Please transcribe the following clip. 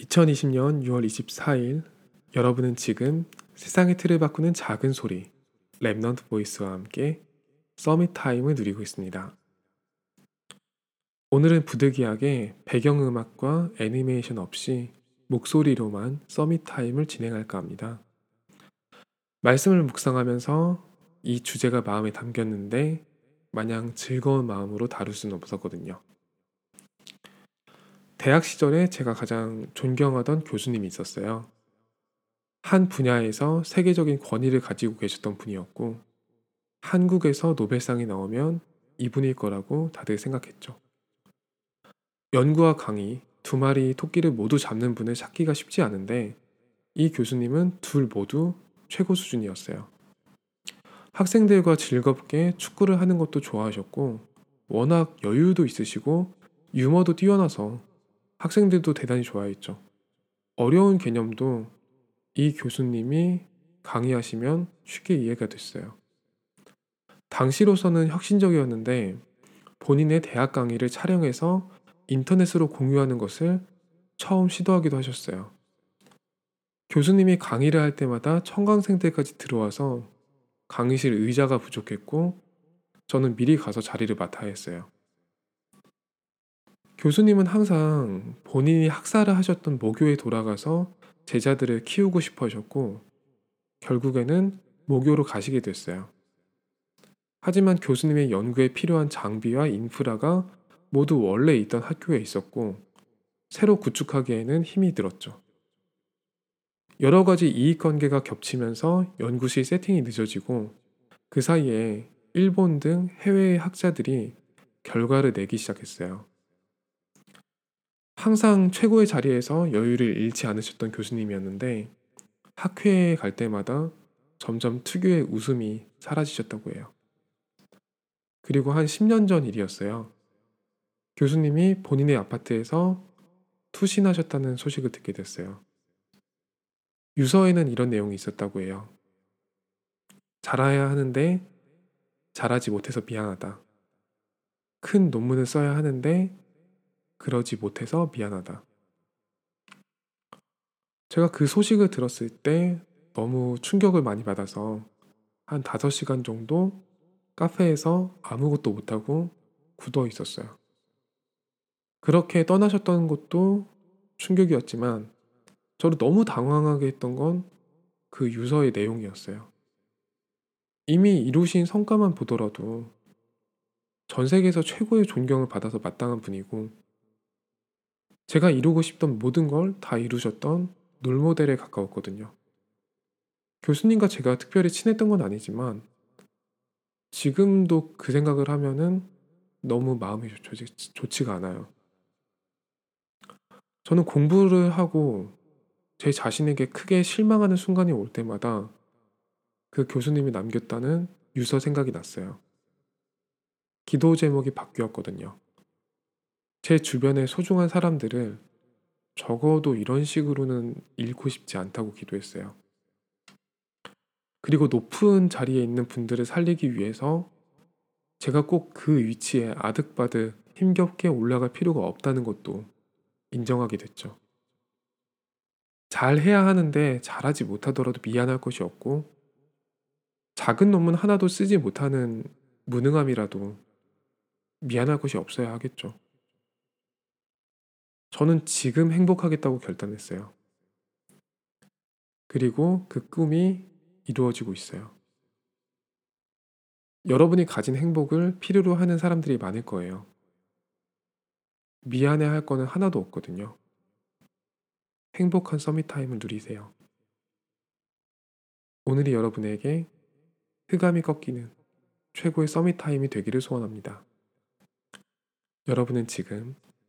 2020년 6월 24일 여러분은 지금 세상의 틀을 바꾸는 작은 소리 Remnant Voice와 함께 Summit Time을 누리고 있습니다. 오늘은 부득이하게 배경음악과 애니메이션 없이 목소리로만 Summit Time을 진행할까 합니다. 말씀을 묵상하면서 이 주제가 마음에 담겼는데 마냥 즐거운 마음으로 다룰 수는 없었거든요. 대학 시절에 제가 가장 존경하던 교수님이 있었어요. 한 분야에서 세계적인 권위를 가지고 계셨던 분이었고, 한국에서 노벨상이 나오면 이분일 거라고 다들 생각했죠. 연구와 강의, 두 마리 토끼를 모두 잡는 분을 찾기가 쉽지 않은데, 이 교수님은 둘 모두 최고 수준이었어요. 학생들과 즐겁게 축구를 하는 것도 좋아하셨고, 워낙 여유도 있으시고, 유머도 뛰어나서 학생들도 대단히 좋아했죠. 어려운 개념도 이 교수님이 강의하시면 쉽게 이해가 됐어요. 당시로서는 혁신적이었는데 본인의 대학 강의를 촬영해서 인터넷으로 공유하는 것을 처음 시도하기도 하셨어요. 교수님이 강의를 할 때마다 청강생들까지 들어와서 강의실 의자가 부족했고 저는 미리 가서 자리를 맡아야 했어요. 교수님은 항상 본인이 학사를 하셨던 모교에 돌아가서 제자들을 키우고 싶어 하셨고, 결국에는 모교로 가시게 됐어요. 하지만 교수님의 연구에 필요한 장비와 인프라가 모두 원래 있던 학교에 있었고, 새로 구축하기에는 힘이 들었죠. 여러 가지 이익 관계가 겹치면서 연구실 세팅이 늦어지고, 그 사이에 일본 등 해외의 학자들이 결과를 내기 시작했어요. 항상 최고의 자리에서 여유를 잃지 않으셨던 교수님이었는데 학회에 갈 때마다 점점 특유의 웃음이 사라지셨다고 해요. 그리고 한 10년 전 일이었어요. 교수님이 본인의 아파트에서 투신하셨다는 소식을 듣게 됐어요. 유서에는 이런 내용이 있었다고 해요. 잘해야 하는데 잘하지 못해서 미안하다. 큰 논문을 써야 하는데 그러지 못해서 미안하다. 제가 그 소식을 들었을 때 너무 충격을 많이 받아서 한 5시간 정도 카페에서 아무것도 못하고 굳어 있었어요. 그렇게 떠나셨던 것도 충격이었지만 저를 너무 당황하게 했던 건 그 유서의 내용이었어요. 이미 이루신 성과만 보더라도 전 세계에서 최고의 존경을 받아서 마땅한 분이고 제가 이루고 싶던 모든 걸 다 이루셨던 롤모델에 가까웠거든요. 교수님과 제가 특별히 친했던 건 아니지만 지금도 그 생각을 하면은 너무 마음이 좋지, 좋지가 않아요. 저는 공부를 하고 제 자신에게 크게 실망하는 순간이 올 때마다 그 교수님이 남겼다는 유서 생각이 났어요. 기도 제목이 바뀌었거든요. 제 주변의 소중한 사람들을 적어도 이런 식으로는 잃고 싶지 않다고 기도했어요. 그리고 높은 자리에 있는 분들을 살리기 위해서 제가 꼭 그 위치에 아득바득 힘겹게 올라갈 필요가 없다는 것도 인정하게 됐죠. 잘 해야 하는데 잘하지 못하더라도 미안할 것이 없고 작은 논문 하나도 쓰지 못하는 무능함이라도 미안할 것이 없어야 하겠죠. 저는 지금 행복하겠다고 결단했어요. 그리고 그 꿈이 이루어지고 있어요. 여러분이 가진 행복을 필요로 하는 사람들이 많을 거예요. 미안해 할 거는 하나도 없거든요. 행복한 Summit Time을 누리세요. 오늘이 여러분에게 흑암이 꺾이는 최고의 Summit Time이 되기를 소원합니다. 여러분은 지금